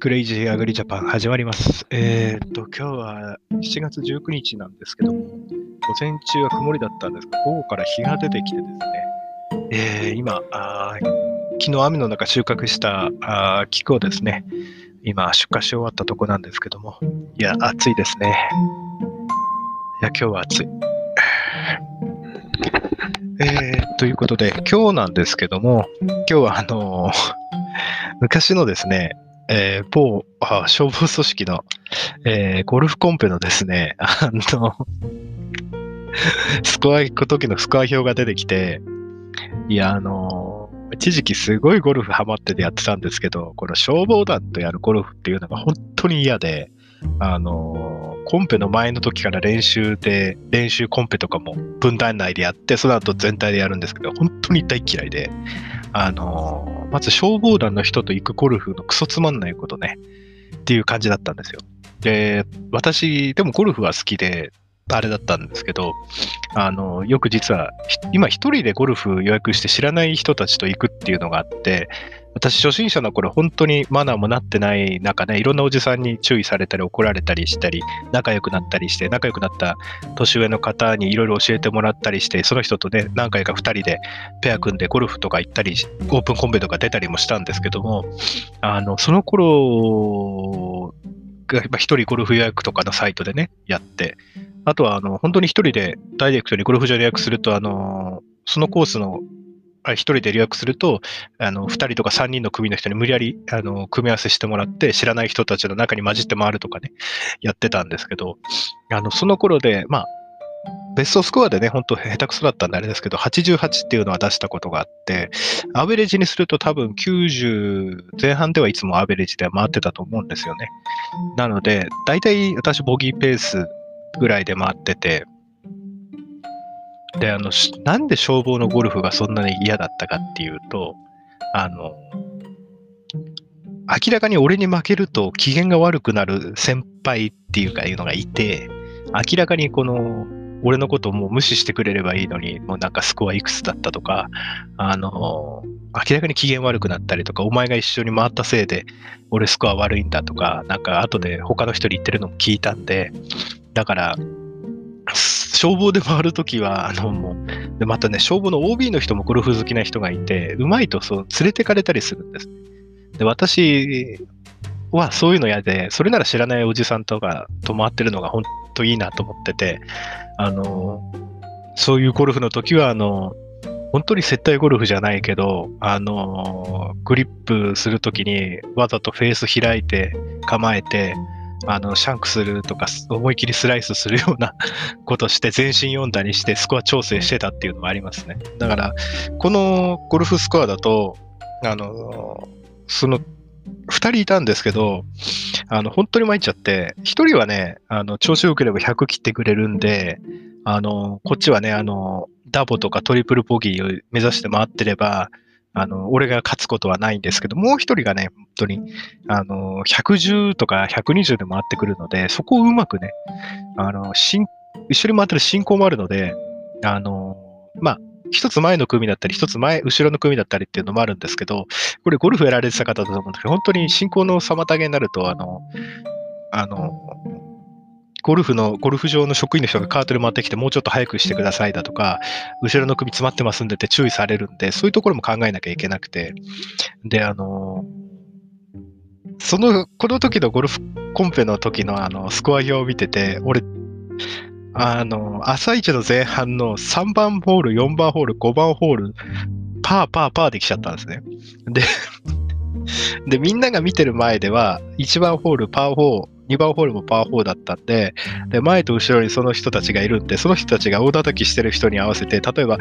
クレイジーアグリジャパン始まります。えーっと、今日は7月19日なんですけども、午前中は曇りだったんですが、午後から日が出てきてですね、えー今あ、昨日雨の中収穫したあ菊をですね、今出荷し終わったとこなんですけども、いや、暑いですね。いや、今日は暑い。えー、ということで、今日なんですけども、今日はあのー 昔のですね、えー某あ消防組織の、えーゴルフコンペのですね、あの、スコア行く時のスコア表が出てきて、いや、あの、一時期すごいゴルフハマっててやってたんですけど、この消防団とやるゴルフっていうのが本当に嫌で、あの、コンペの前の時から練習で、練習コンペとかも分団内でやって、その後全体でやるんですけど、本当に大嫌いで、あのまず消防団の人と行くゴルフのクソつまんないことね、っていう感じだったんですよ。で、私、でもゴルフは好きで、あれだったんですけど、あの、よく実は、今一人でゴルフ予約して知らない人たちと行くっていうのがあって、私初心者の頃本当にマナーもなってない中ね、いろんなおじさんに注意されたり怒られたりしたり、仲良くなったりして、仲良くなった年上の方にいろいろ教えてもらったりして、その人とね、何回か2人でペア組んでゴルフとか行ったり、オープンコンペとか出たりもしたんですけども、あの、その頃、やっぱ一人ゴルフ予約とかのサイトでね、やって、あとは、あの、本当に一人でダイレクトにゴルフ場で予約すると、あの、そのコースの、あ一人で予約すると、あの、二人とか三人の組の人に無理やり、あの、組み合わせしてもらって、知らない人たちの中に混じって回るとかね、やってたんですけど、あの、その頃で、まあ、ベストスコアでね、本当下手くそだったんであれですけど、88っていうのは出したことがあって、アベレージにすると多分90前半ではいつもアベレージで回ってたと思うんですよね。なので、大体私ボギーペースぐらいで回ってて、で、あの、なんで消防のゴルフがそんなに嫌だったかっていうと、あの、明らかに俺に負けると機嫌が悪くなる先輩っていうかいうのがいて、明らかにこの、俺のことをもう無視してくれればいいのに、もうなんかスコアいくつだったとか、あの、明らかに機嫌悪くなったりとか、お前が一緒に回ったせいで、俺スコア悪いんだとか、なんか後で他の人に言ってるのも聞いたんで、だから、消防で回るときは、あの、もう、で、またね、消防の OB の人もゴルフ好きな人がいて、うまいとそう、連れてかれたりするんです。で、私はそういうの嫌で、それなら知らないおじさんとかと回ってるのが本当いいなと思ってて、あの、そういうゴルフの時は、あの、本当に接待ゴルフじゃないけど、あの、グリップするときにわざとフェース開いて構えて、あの、シャンクするとか、思い切りスライスするようなことして、全身読んだりして、スコア調整してたっていうのもありますね。だから、このゴルフスコアだと、あの、その、二人いたんですけど、あの、本当に参っちゃって、一人はね、あの、調子良ければ100切ってくれるんで、あの、こっちはね、あの、ダボとかトリプルボギーを目指して回ってれば、あの、俺が勝つことはないんですけど、もう一人がね、本当に、あの、110とか120で回ってくるので、そこをうまくね、あの、進一緒に回ってる進行もあるので、あの、まあ、一つ前の組だったり、一つ前、後ろの組だったりっていうのもあるんですけど、これゴルフやられてた方だと思うんですけど、本当に進行の妨げになると、あの、あの、ゴルフの、ゴルフ場の職員の人がカートで回ってきて、もうちょっと早くしてくださいだとか、後ろの組詰まってますんでって注意されるんで、そういうところも考えなきゃいけなくて、で、あの、その、この時のゴルフコンペの時のあの、スコア表を見てて、俺、あの、朝一の前半の3番ホール、4番ホール、5番ホール、パーパーパーできちゃったんですね。で、で、みんなが見てる前では、1番ホール、パー4、2番ホールもパー4だったんで、で、前と後ろにその人たちがいるんで、その人たちが大叩きしてる人に合わせて、例えば、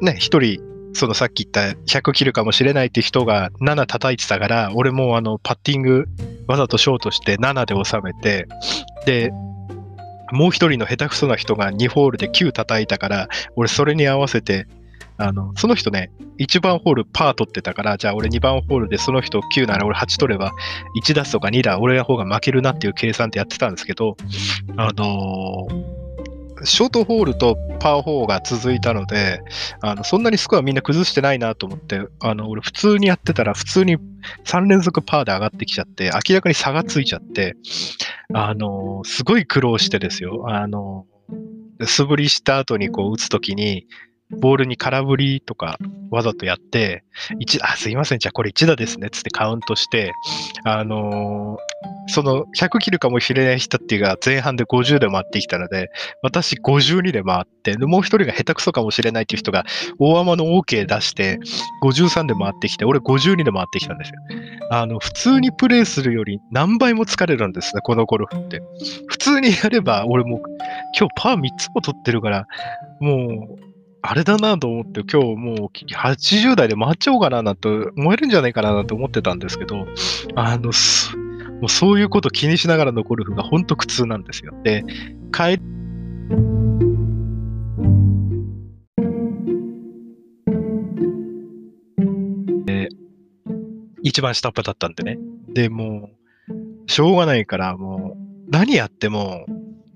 ね、一人、そのさっき言った100切るかもしれないって人が7叩いてたから、俺もあの、パッティングわざとショートして7で収めて、で、もう一人の下手くそな人が2ホールで9叩いたから、俺それに合わせて、あの、その人ね、1番ホールパー取ってたから、じゃあ俺2番ホールでその人9なら俺8取れば、1打数とか2打俺の方が負けるなっていう計算でやってたんですけど、あのーショートホールとパー4が続いたので、あのそんなにスコアみんな崩してないなと思って、あの俺普通にやってたら普通に3連続パーで上がってきちゃって、明らかに差がついちゃって、あの、すごい苦労してですよ。あの、素振りした後にこう打つときに、ボールに空振りとかわざとやって、1、あ、すいません、じゃあこれ1打ですね、つってカウントして、あのー、その100切るかもしれない人っていうが前半で50で回ってきたので、私52で回って、もう一人が下手くそかもしれないっていう人が大甘の OK 出して、53で回ってきて、俺52で回ってきたんですよ。あの、普通にプレイするより何倍も疲れるんですね、このゴルフって。普通にやれば、俺も今日パー3つも取ってるから、もう、あれだなと思って、今日もう80代で回っちゃおうかななんて思えるんじゃないかななんて思ってたんですけど、あの、もうそういうこと気にしながらのゴルフが本当苦痛なんですよ。で、帰一番下っ端だったんでね。で、もう、しょうがないから、もう、何やっても、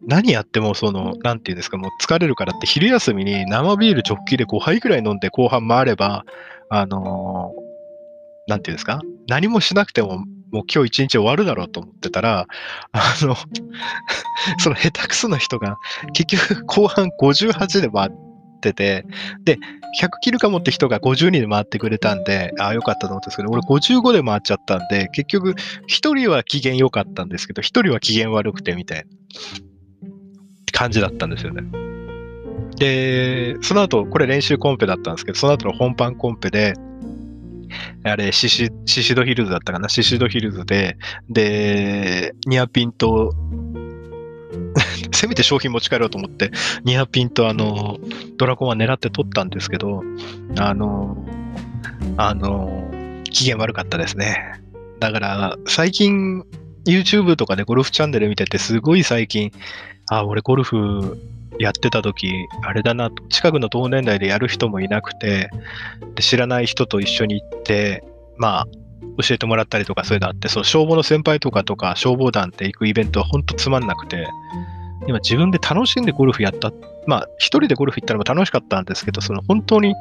何やっても、その、なんていうんですか、もう疲れるからって、昼休みに生ビール直帰で5杯くらい飲んで後半回れば、あのー、なんていうんですか、何もしなくても、もう今日一日終わるだろうと思ってたら、あのその下手くそな人が、結局後半58で回ってて、で、100切るかもって人が52で回ってくれたんで、ああ、よかったと思ったんですけど、俺55で回っちゃったんで、結局、1人は機嫌良かったんですけど、1人は機嫌悪くてみたいな。感じだったんですよね。で、その後、これ練習コンペだったんですけど、その後の本番コンペで、あれ、シシシシドヒルズだったかな、シシドヒルズで、で、ニアピンと、せめて商品持ち帰ろうと思って、ニアピンとあの、ドラゴンは狙って取ったんですけど、あの、あの、機嫌悪かったですね。だから、最近、YouTube とかでゴルフチャンネル見てて、すごい最近、あ、俺ゴルフやってた時、あれだな、近くの同年代でやる人もいなくて、で知らない人と一緒に行って、まあ、教えてもらったりとかそういうのあって、その消防の先輩とかとか消防団って行くイベントは本当つまんなくて、今自分で楽しんでゴルフやった、まあ一人でゴルフ行ったのも楽しかったんですけど、その本当に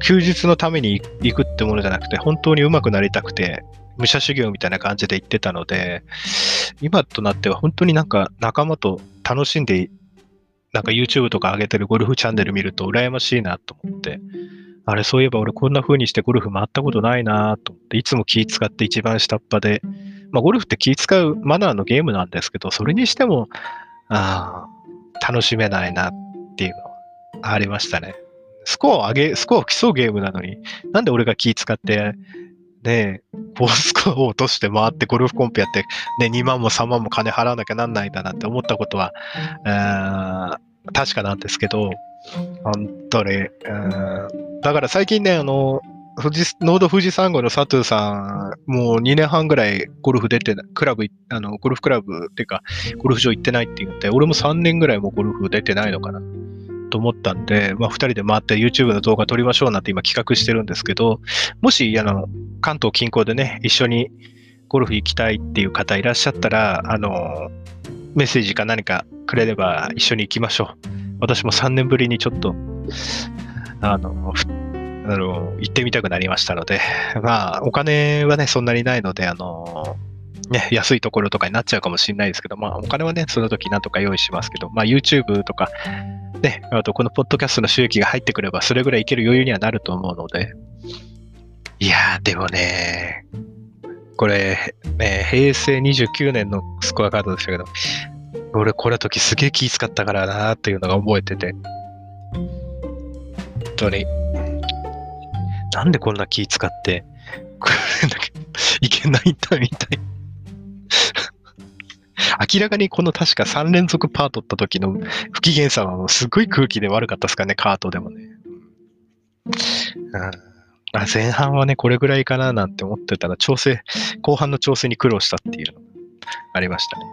休日のために行くってものじゃなくて、本当に上手くなりたくて、武者修行みたいな感じで行ってたので、今となっては本当になんか仲間と楽しんで、なんか YouTube とか上げてるゴルフチャンネル見ると羨ましいなと思って、あれ、そういえば俺こんな風にしてゴルフ回ったことないなと思って、いつも気使って一番下っ端で、まあゴルフって気使うマナーのゲームなんですけど、それにしても、ああ、楽しめないなっていうのはありましたね。スコアを上げ、スコアを競うゲームなのに、なんで俺が気使って、ね、ボースコアを落として回ってゴルフコンペやって、ね、2万も3万も金払わなきゃなんないんだなって思ったことは、確かなんですけど、本当に、だから最近ね、あの、富士ノード富士山号の佐藤さん、もう2年半ぐらいゴルフ出てない、クラブ、あの、ゴルフクラブっていうか、ゴルフ場行ってないって言って、俺も3年ぐらいもゴルフ出てないのかな。と思ったんで、まあ、2人で回って YouTube の動画撮りましょうなんて今企画してるんですけど、もし、あの、関東近郊でね、一緒にゴルフ行きたいっていう方いらっしゃったら、あの、メッセージか何かくれれば一緒に行きましょう。私も3年ぶりにちょっと、あの、あの行ってみたくなりましたので、まあ、お金はね、そんなにないので、あの、ね、安いところとかになっちゃうかもしれないですけど、まあ、お金はね、その時なんとか用意しますけど、まあ、YouTube とか、ね、あとこのポッドキャストの収益が入ってくれば、それぐらいいける余裕にはなると思うので、いやー、でもね、これ、ね、平成29年のスコアカードでしたけど、俺これ時すげえ気使ったからなーっていうのが覚えてて、本当に、なんでこんな気使って、これだけいけないんだみたいな。明らかにこの確か3連続パートった時の不機嫌さはすごい空気で悪かったですかね、カートでもね。うん前半はね、これぐらいかななんて思ってたら、調整、後半の調整に苦労したっていうのがありましたね。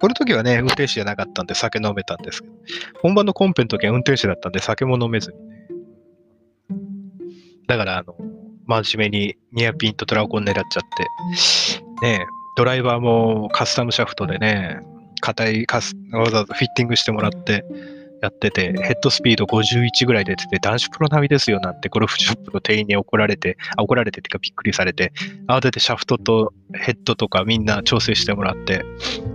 この時はね、運転手じゃなかったんで酒飲めたんですけど、本番のコンペの時は運転手だったんで酒も飲めずにね。だから、あの、真面目にニアピンとドラゴン狙っちゃって、ねえ、ドライバーもカスタムシャフトでね、硬いカス、わざわざフィッティングしてもらって、やってて、ヘッドスピード51ぐらい出てて、男子プロ並みですよなんてゴルフショップの店員に怒られて、あ怒られてっていうかびっくりされて、慌ててシャフトとヘッドとかみんな調整してもらって、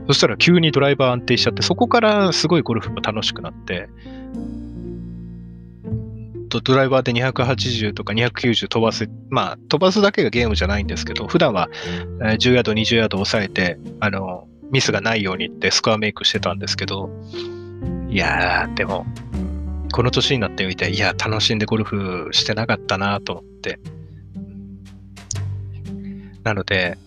そしたら急にドライバー安定しちゃって、そこからすごいゴルフが楽しくなって、とドライバーで280とか290飛ばす、まあ飛ばすだけがゲームじゃないんですけど、普段は10ヤード、20ヤード抑えて、あの、ミスがないようにってスコアメイクしてたんですけど、いやー、でも、この年になってみて、いや、楽しんでゴルフしてなかったなと思って。なので、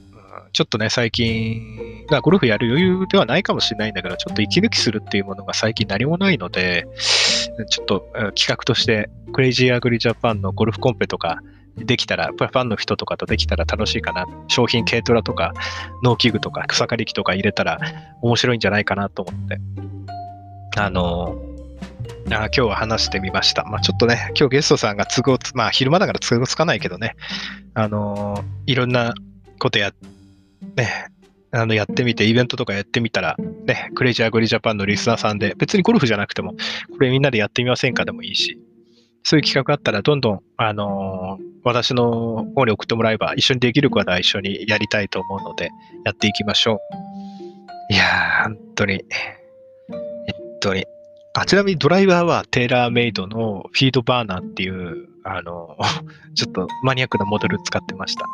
ちょっとね、最近、ゴルフやる余裕ではないかもしれないんだけど、ちょっと息抜きするっていうものが最近何もないので、ちょっと企画として、クレイジーアグリジャパンのゴルフコンペとか、できたら、ファンの人とかとできたら楽しいかな。商品軽トラとか、農機具とか、草刈り機とか入れたら面白いんじゃないかなと思って。あのあ今日は話してみました。まあ、ちょっとね、今日ゲストさんが都合つ、まあ昼間だから都合つかないけどね、あのいろんなことや、ね、あのやってみて、イベントとかやってみたら、ね、クレイジーアグリージャパンのリスナーさんで、別にゴルフじゃなくても、これみんなでやってみませんかでもいいし、そういう企画あったら、どんどん、あのー、私の方に送ってもらえば、一緒にできる方は一緒にやりたいと思うので、やっていきましょう。いやー、本当に、えっとに、あ、ちなみにドライバーはテーラーメイドのフィードバーナーっていう、あの、ちょっとマニアックなモデル使ってました。は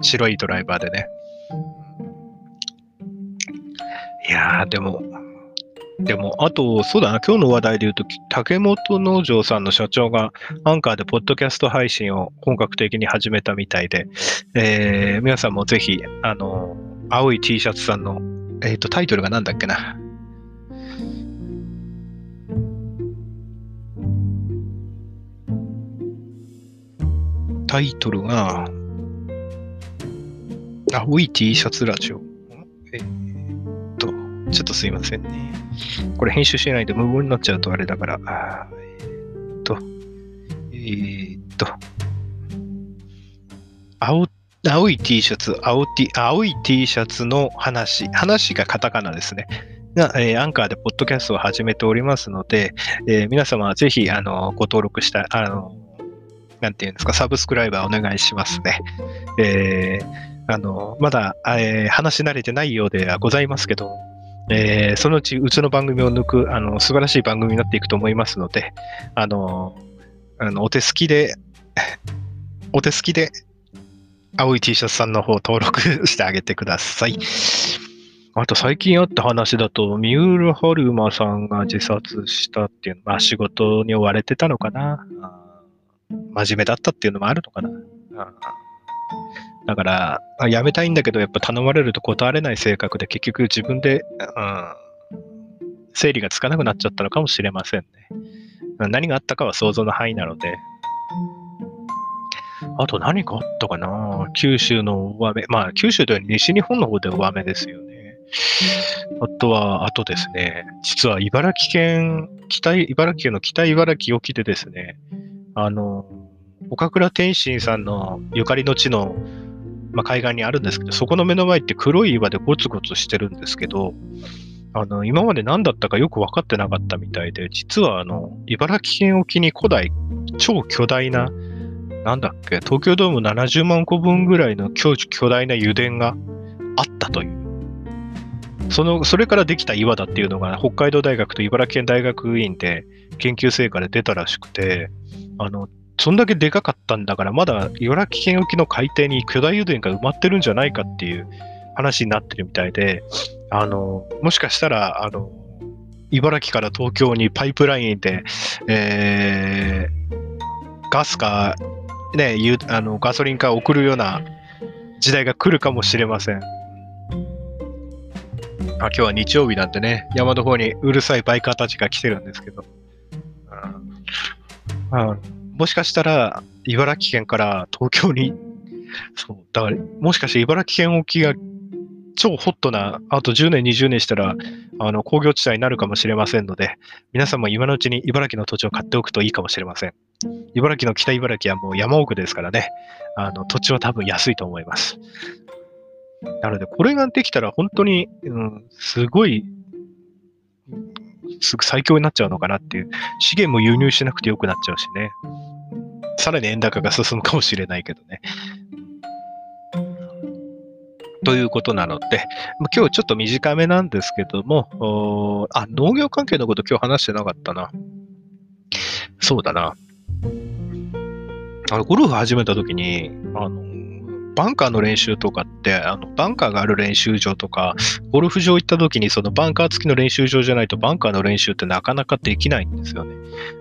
い。白いドライバーでね。いやー、でも、でも、あと、そうだな、今日の話題で言うと、竹本農場さんの社長が、アンカーでポッドキャスト配信を本格的に始めたみたいで、えー、皆さんもぜひ、あの、青い T シャツさんの、えっ、ー、と、タイトルがなんだっけな。タイトルが、青い T シャツラジオ。えー、ちょっとすいませんね。これ編集しないで無言になっちゃうとあれだから、えー、っと、えー、っと、青、青い T シャツ、青 T、青い T シャツの話、話がカタカナですね。が、えー、アンカーでポッドキャストを始めておりますので、えー、皆様はぜひ、あの、ご登録した、あの、なんていうんですか、サブスクライバーお願いしますね。えー、あの、まだ、えー、話し慣れてないようではございますけど、えー、そのうちうちの番組を抜くあの素晴らしい番組になっていくと思いますので、あの、あのお手すきで、お手すきで、青い T シャツさんの方登録してあげてください。あと最近あった話だと、三浦春馬さんが自殺したっていう、まあ仕事に追われてたのかな。真面目だったっていうのもあるのかな。だから、辞めたいんだけど、やっぱ頼まれると断れない性格で、結局自分で、うん、整理がつかなくなっちゃったのかもしれませんね。何があったかは想像の範囲なので。あと何かあったかな？九州の大雨。まあ、九州というより西日本の方で大雨ですよね。あとは、あとですね、実は茨城県、北、茨城県の北茨城沖でですね、あの、岡倉天心さんのゆかりの地のまあ、海岸にあるんですけど、そこの目の前って黒い岩でゴツゴツしてるんですけど、あの、今まで何だったかよく分かってなかったみたいで、実はあの、茨城県沖に古代、超巨大な、なんだっけ、東京ドーム70万個分ぐらいの巨大な油田があったという。その、それからできた岩だっていうのが、北海道大学と茨城県大学院で研究成果で出たらしくて、あの、そんだけでかかったんだから、まだ茨城県沖の海底に巨大油田が埋まってるんじゃないかっていう話になってるみたいで、あの、もしかしたら、あの、茨城から東京にパイプラインで、えー、ガスか、ね、あのガソリンか送るような時代が来るかもしれません。あ今日は日曜日なんでね、山の方にうるさいバイカーたちが来てるんですけど。うん、うんもしかしたら、茨城県から東京に、そう、だから、もしかして茨城県沖が超ホットな、あと10年、20年したら、あの、工業地帯になるかもしれませんので、皆さんも今のうちに茨城の土地を買っておくといいかもしれません。茨城の北茨城はもう山奥ですからね、あの、土地は多分安いと思います。なので、これができたら本当に、うん、すごい、すぐ最強になっちゃうのかなっていう、資源も輸入しなくてよくなっちゃうしね。さらに円高が進むかもしれないけどね。ということなので、今日ちょっと短めなんですけども、あ、農業関係のこと今日話してなかったな。そうだな。あの、ゴルフ始めた時に、あの、バンカーの練習とかって、あのバンカーがある練習場とか、ゴルフ場行った時にそのバンカー付きの練習場じゃないとバンカーの練習ってなかなかできないんですよね。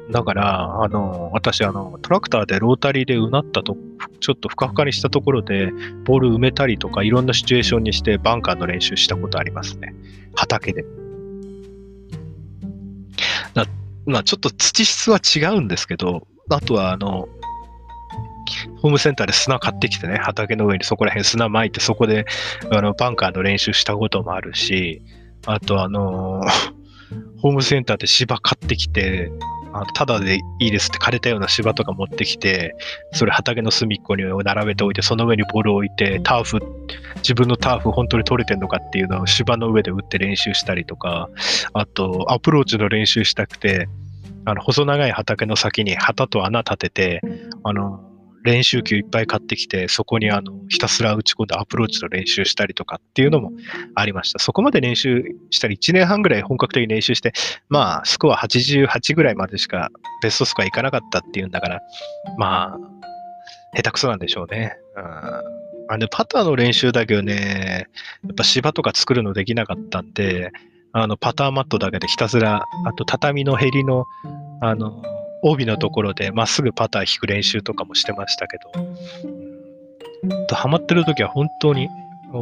だから、あの、私、あの、トラクターでロータリーでうなったと、ちょっとふかふかにしたところで、ボール埋めたりとか、いろんなシチュエーションにしてバンカーの練習したことありますね。畑で。まあ、ちょっと土質は違うんですけど、あとは、あの、ホームセンターで砂買ってきてね、畑の上にそこら辺砂撒いて、そこであのバンカーの練習したこともあるし、あとあの ホームセンターで芝買ってきて、あのただでいいですって枯れたような芝とか持ってきて、それ畑の隅っこに並べておいて、その上にボールを置いて、ターフ、自分のターフ本当に取れてんのかっていうのを芝の上で打って練習したりとか、あとアプローチの練習したくて、あの細長い畑の先に旗と穴立てて、あの練習球いっぱい買ってきて、そこにあのひたすら打ち込んでアプローチの練習したりとかっていうのもありました。そこまで練習したり、1年半ぐらい本格的に練習して、まあ、スコア88ぐらいまでしかベストスコアいかなかったっていうんだから、まあ、下手くそなんでしょうね。うんあのパターの練習だけどね、やっぱ芝とか作るのできなかったんで、あのパターマットだけでひたすら、あと畳のヘりの、あの、帯のところでまっすぐパター引く練習とかもしてましたけど、とハマってる時は本当に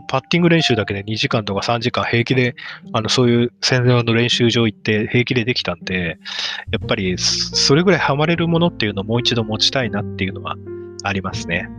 パッティング練習だけで2時間とか3時間平気で、あの、そういう専用の練習場行って平気でできたんで、やっぱりそれぐらいハマれるものっていうのをもう一度持ちたいなっていうのはありますね。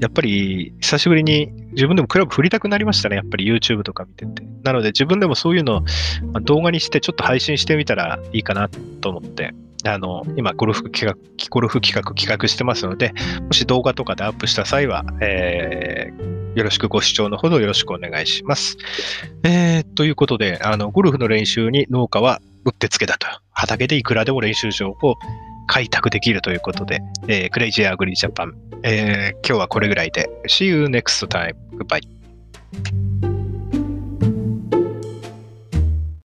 やっぱり久しぶりに自分でもクラブ振りたくなりましたね。やっぱり YouTube とか見てて。なので自分でもそういうのを動画にしてちょっと配信してみたらいいかなと思って、あの、今、ゴルフ企画、ゴルフ企画企画してますので、もし動画とかでアップした際は、えー、よろしくご視聴のほどよろしくお願いします。えー、ということで、あの、ゴルフの練習に農家はうってつけだと。畑でいくらでも練習場を開拓できるということで、えー、クレイジーアグリージャパン、えー、今日はこれぐらいで。See you next time. Goodbye.